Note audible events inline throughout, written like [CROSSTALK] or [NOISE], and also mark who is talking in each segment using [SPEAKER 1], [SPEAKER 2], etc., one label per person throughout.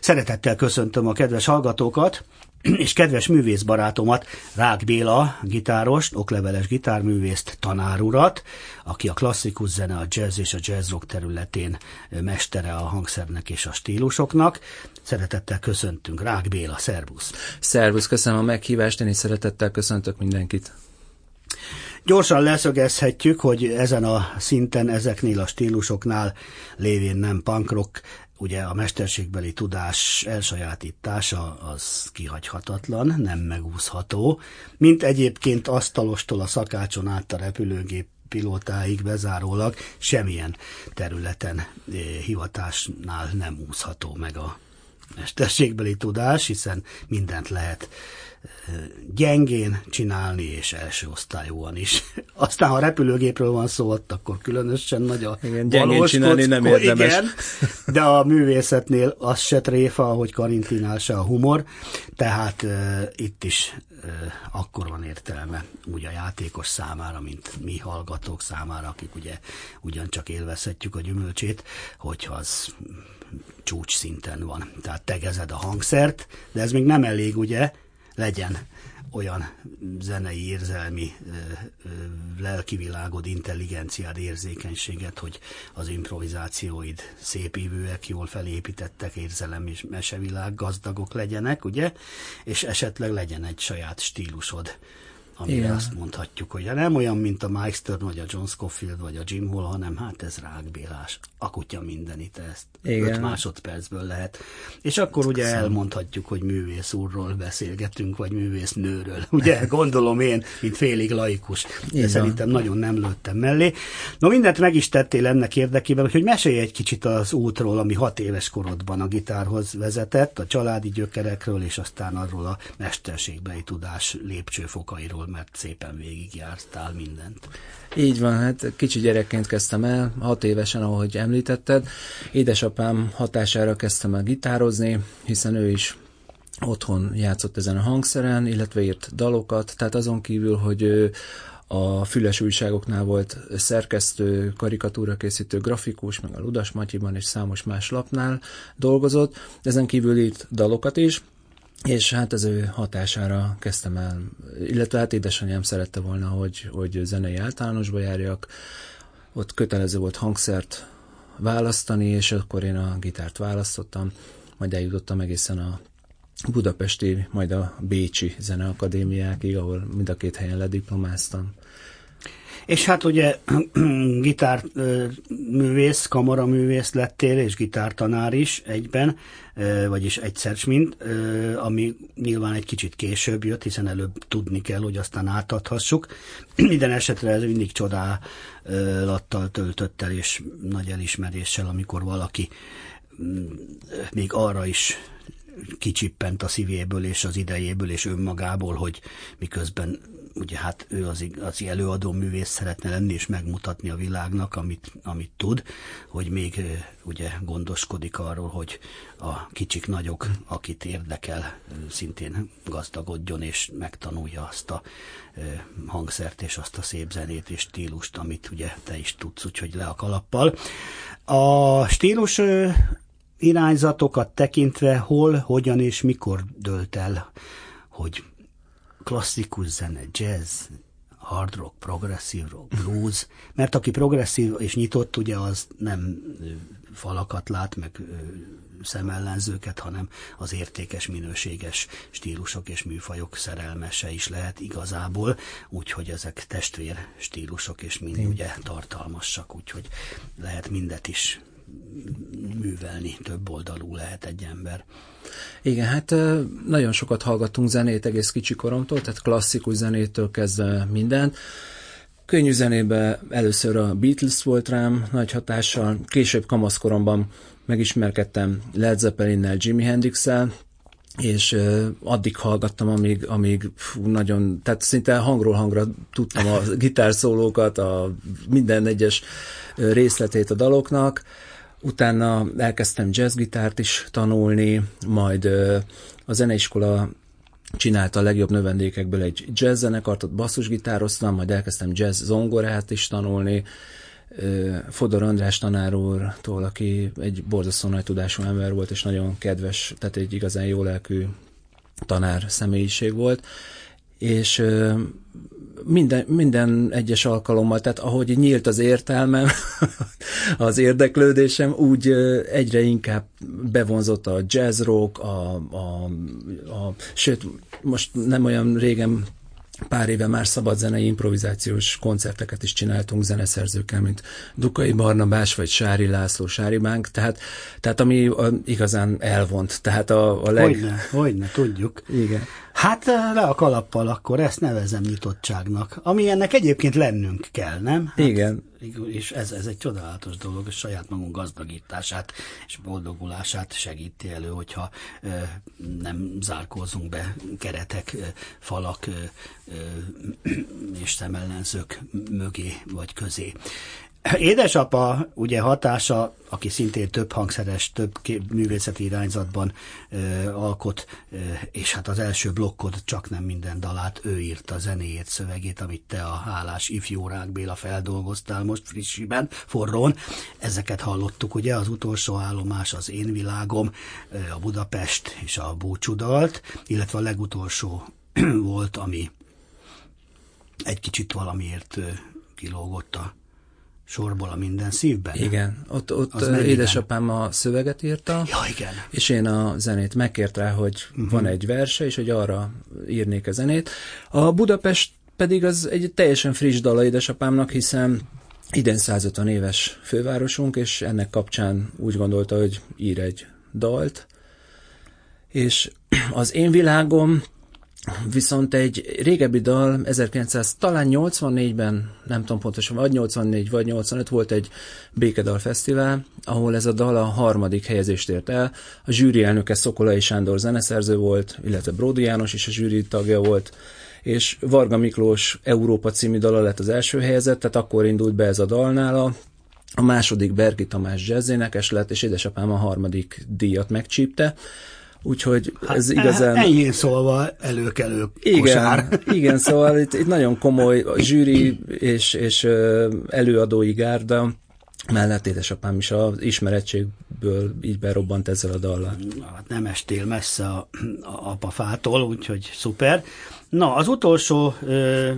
[SPEAKER 1] Szeretettel köszöntöm a kedves hallgatókat, és kedves művészbarátomat, Rák Béla, gitárost, okleveles gitárművészt, tanárurat, aki a klasszikus zene, a jazz és a jazz rock területén mestere a hangszernek és a stílusoknak. Szeretettel köszöntünk. Rák Béla, szervusz!
[SPEAKER 2] Szervusz, köszönöm a meghívást, én is szeretettel köszöntök mindenkit.
[SPEAKER 1] Gyorsan leszögezhetjük, hogy ezen a szinten, ezeknél a stílusoknál lévén nem punk rock, ugye a mesterségbeli tudás elsajátítása az kihagyhatatlan, nem megúszható, mint egyébként asztalostól a szakácson át a repülőgép pilótáig bezárólag semmilyen területen eh, hivatásnál nem úszható meg a mesterségbeli tudás, hiszen mindent lehet gyengén csinálni, és első osztályúan is. [LAUGHS] Aztán, ha repülőgépről van szó, ott akkor különösen nagy a
[SPEAKER 2] igen, gyengén csinálni nem érdemes. Igen,
[SPEAKER 1] de a művészetnél az se tréfa, ahogy Karintinál se a humor, tehát uh, itt is uh, akkor van értelme úgy a játékos számára, mint mi hallgatók számára, akik ugye ugyancsak élvezhetjük a gyümölcsét, hogyha az csúcs szinten van. Tehát tegezed a hangszert, de ez még nem elég, ugye, legyen olyan zenei, érzelmi, lelki világod, intelligenciád, érzékenységet, hogy az improvizációid szépívőek, jól felépítettek, érzelem és mesevilág gazdagok legyenek, ugye? És esetleg legyen egy saját stílusod amire Igen. azt mondhatjuk, hogy nem olyan, mint a Mike Stern, vagy a John Scofield, vagy a Jim Hall, hanem hát ez rákbélás. A kutya mindenit ezt. Igen. 5 másodpercből lehet. És akkor ugye elmondhatjuk, hogy művész úrról beszélgetünk, vagy művész nőről. [LAUGHS] Ugye gondolom én, mint félig laikus. De Igen. szerintem nagyon nem lőttem mellé. No mindent meg is tettél ennek érdekében, hogy mesélj egy kicsit az útról, ami hat éves korodban a gitárhoz vezetett, a családi gyökerekről, és aztán arról a mesterségbeli tudás lépcsőfokairól mert szépen végigjártál mindent.
[SPEAKER 2] Így van, hát kicsi gyerekként kezdtem el, hat évesen, ahogy említetted. Édesapám hatására kezdtem el gitározni, hiszen ő is otthon játszott ezen a hangszeren, illetve írt dalokat, tehát azon kívül, hogy ő a füles újságoknál volt szerkesztő, karikatúra készítő, grafikus, meg a Ludas Matyiban és számos más lapnál dolgozott. Ezen kívül írt dalokat is, és hát az ő hatására kezdtem el, illetve hát édesanyám szerette volna, hogy, hogy zenei általánosba járjak, ott kötelező volt hangszert választani, és akkor én a gitárt választottam, majd eljutottam egészen a budapesti, majd a bécsi zeneakadémiákig, ahol mind a két helyen lediplomáztam.
[SPEAKER 1] És hát ugye [CLEARS THROAT] gitárművész, kamaraművész lettél, és gitártanár is egyben, vagyis egyszer mint, ami nyilván egy kicsit később jött, hiszen előbb tudni kell, hogy aztán átadhassuk. [CLEARS THROAT] Minden esetre ez mindig csodálattal töltött el, és nagy elismeréssel, amikor valaki mm, még arra is kicsippent a szívéből és az idejéből és önmagából, hogy miközben ugye hát ő az igazi előadó művész szeretne lenni, és megmutatni a világnak, amit, amit tud, hogy még ugye gondoskodik arról, hogy a kicsik nagyok, akit érdekel, szintén gazdagodjon, és megtanulja azt a hangszert és azt a szép zenét és stílust, amit ugye te is tudsz, úgyhogy le a kalappal. A stílus irányzatokat tekintve hol, hogyan és mikor dölt el, hogy klasszikus zene, jazz, hard rock, progresszív rock, blues, mert aki progresszív és nyitott, ugye az nem falakat lát, meg szemellenzőket, hanem az értékes, minőséges stílusok és műfajok szerelmese is lehet igazából, úgyhogy ezek testvér stílusok, és mind ugye tartalmasak, úgyhogy lehet mindet is művelni, több oldalú lehet egy ember.
[SPEAKER 2] Igen, hát nagyon sokat hallgattunk zenét egész kicsi koromtól, tehát klasszikus zenétől kezdve mindent. Könnyű zenébe először a Beatles volt rám nagy hatással, később kamaszkoromban megismerkedtem Led Zeppelinnel, Jimi Hendrixel, és uh, addig hallgattam, amíg, amíg fú, nagyon, tehát szinte hangról hangra tudtam a [LAUGHS] gitárszólókat, a minden egyes részletét a daloknak, Utána elkezdtem jazzgitárt is tanulni, majd a zeneiskola csinálta a legjobb növendékekből egy jazz zenekart, ott basszusgitároztam, majd elkezdtem jazz zongorát is tanulni, Fodor András tanár úrtól, aki egy borzasztó nagy tudású ember volt, és nagyon kedves, tehát egy igazán jó lelkű tanár személyiség volt, és minden, minden egyes alkalommal, tehát ahogy nyílt az értelmem, [LAUGHS] az érdeklődésem, úgy egyre inkább bevonzott a jazz rock, a, a, a, sőt, most nem olyan régen pár éve már szabadzenei improvizációs koncerteket is csináltunk zeneszerzőkkel, mint Dukai Barnabás, vagy Sári László, Sári Bánk, tehát, tehát ami igazán elvont, tehát a, a leg...
[SPEAKER 1] Hogyne, hogyne, tudjuk.
[SPEAKER 2] Igen.
[SPEAKER 1] Hát le a kalappal akkor, ezt nevezem nyitottságnak, ami ennek egyébként lennünk kell, nem? Hát,
[SPEAKER 2] Igen.
[SPEAKER 1] És ez, ez egy csodálatos dolog, a saját magunk gazdagítását és boldogulását segíti elő, hogyha nem zárkózunk be keretek, falak és szemellenzők mögé vagy közé. Édesapa ugye hatása, aki szintén több hangszeres, több művészeti irányzatban ö, alkot, ö, és hát az első blokkod csak nem minden dalát, ő írta zenéjét, szövegét, amit te a hálás ifjú Rák Béla feldolgoztál most frissiben, forrón. Ezeket hallottuk, ugye, az utolsó állomás, az én világom, a Budapest és a búcsudalt, illetve a legutolsó [CLEARS THROAT] volt, ami egy kicsit valamiért kilógott a sorból a minden szívben.
[SPEAKER 2] Igen, ott, ott az édesapám a szöveget írta,
[SPEAKER 1] ja, igen.
[SPEAKER 2] és én a zenét megkért rá, hogy uh-huh. van egy verse, és hogy arra írnék a zenét. A Budapest pedig az egy teljesen friss dala édesapámnak, hiszen idén 150 éves fővárosunk, és ennek kapcsán úgy gondolta, hogy ír egy dalt. És az én világom Viszont egy régebbi dal, 1900, talán 84-ben, nem tudom pontosan, vagy 84, vagy 85 volt egy Békedal Fesztivál, ahol ez a dal a harmadik helyezést ért el. A zsűri elnöke Szokolai Sándor zeneszerző volt, illetve Bródi János is a zsűri tagja volt, és Varga Miklós Európa című dala lett az első helyezett, tehát akkor indult be ez a dal nála. A második Bergi Tamás jazzénekes lett, és édesapám a harmadik díjat megcsípte. Úgyhogy hát, ez igazán...
[SPEAKER 1] Enyhén szólva előkelő
[SPEAKER 2] igen,
[SPEAKER 1] kosár. [LAUGHS]
[SPEAKER 2] Igen, szóval itt, itt nagyon komoly zsűri és, és előadói gárda, mellett édesapám is az ismerettségből így berobbant ezzel a dallal.
[SPEAKER 1] Hát nem estél messze a, a apafától, úgyhogy szuper. Na, az utolsó ö,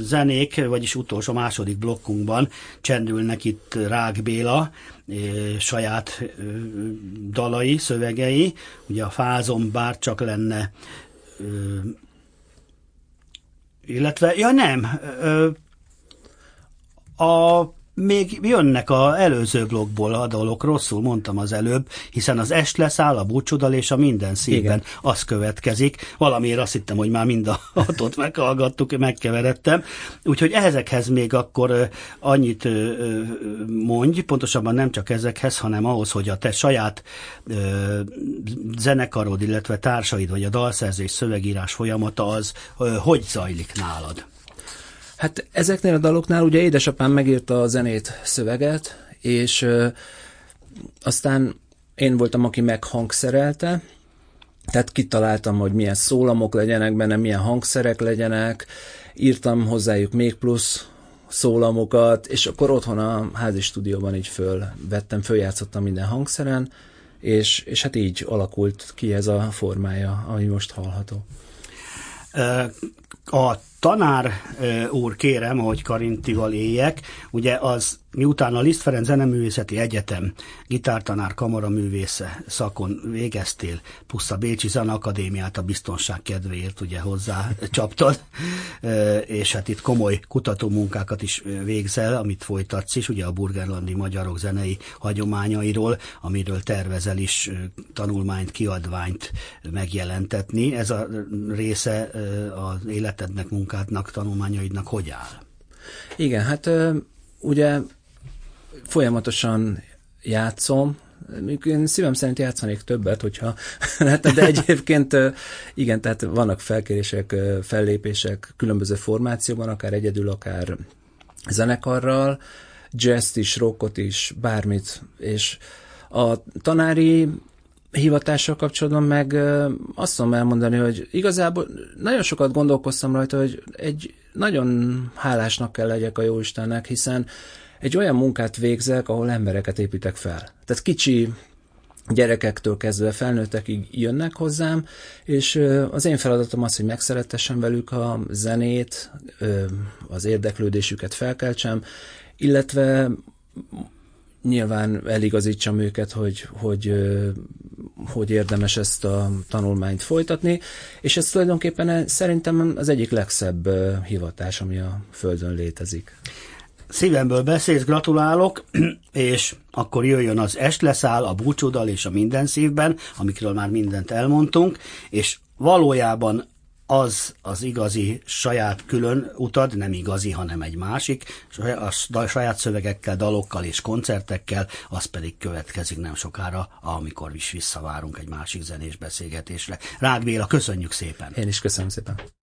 [SPEAKER 1] zenék, vagyis utolsó második blokkunkban csendülnek itt Rák Béla ö, saját ö, dalai, szövegei. Ugye a fázom bár csak lenne ö, illetve, ja nem, ö, a még jönnek a előző blogból a dalok, rosszul mondtam az előbb, hiszen az est leszáll, a búcsudal és a minden szívben Igen. az következik. Valamiért azt hittem, hogy már mind a [LAUGHS] hatot meghallgattuk, megkeveredtem. Úgyhogy ezekhez még akkor annyit mondj, pontosabban nem csak ezekhez, hanem ahhoz, hogy a te saját zenekarod, illetve társaid, vagy a dalszerzés szövegírás folyamata az hogy zajlik nálad?
[SPEAKER 2] Hát ezeknél a daloknál ugye édesapám megírta a zenét, szöveget, és ö, aztán én voltam, aki meghangszerelte, tehát kitaláltam, hogy milyen szólamok legyenek benne, milyen hangszerek legyenek, írtam hozzájuk még plusz szólamokat, és akkor otthon a házi stúdióban így fölvettem, följátszottam minden hangszeren, és, és hát így alakult ki ez a formája, ami most hallható.
[SPEAKER 1] A tanár úr kérem, hogy Karintival éljek, ugye az miután a Liszt Ferenc Zeneművészeti Egyetem gitártanár kamaraművésze szakon végeztél, plusz a Bécsi Akadémiát a biztonság kedvéért ugye hozzá [LAUGHS] csaptad, és hát itt komoly kutatómunkákat is végzel, amit folytatsz is, ugye a burgerlandi magyarok zenei hagyományairól, amiről tervezel is tanulmányt, kiadványt megjelentetni. Ez a része az életednek, munkádnak, tanulmányaidnak hogy áll?
[SPEAKER 2] Igen, hát ugye folyamatosan játszom, én szívem szerint játszanék többet, hogyha lehetne, [LAUGHS] de egyébként igen, tehát vannak felkérések, fellépések különböző formációban, akár egyedül, akár zenekarral, jazz is, rockot is, bármit, és a tanári hivatással kapcsolatban meg azt tudom elmondani, hogy igazából nagyon sokat gondolkoztam rajta, hogy egy nagyon hálásnak kell legyek a Jóistennek, hiszen egy olyan munkát végzek, ahol embereket építek fel. Tehát kicsi gyerekektől kezdve felnőttekig jönnek hozzám, és az én feladatom az, hogy megszeretessem velük a zenét, az érdeklődésüket felkeltsem, illetve nyilván eligazítsam őket, hogy, hogy, hogy érdemes ezt a tanulmányt folytatni, és ez tulajdonképpen szerintem az egyik legszebb hivatás, ami a Földön létezik.
[SPEAKER 1] Szívemből beszélsz, gratulálok, [CLEARS THROAT] és akkor jöjjön az est leszáll, a búcsúdal és a minden szívben, amikről már mindent elmondtunk, és valójában az az igazi saját külön utad, nem igazi, hanem egy másik, a saját szövegekkel, dalokkal és koncertekkel, az pedig következik nem sokára, amikor is visszavárunk egy másik zenés beszélgetésre. Rád Béla, köszönjük szépen!
[SPEAKER 2] Én is köszönöm szépen!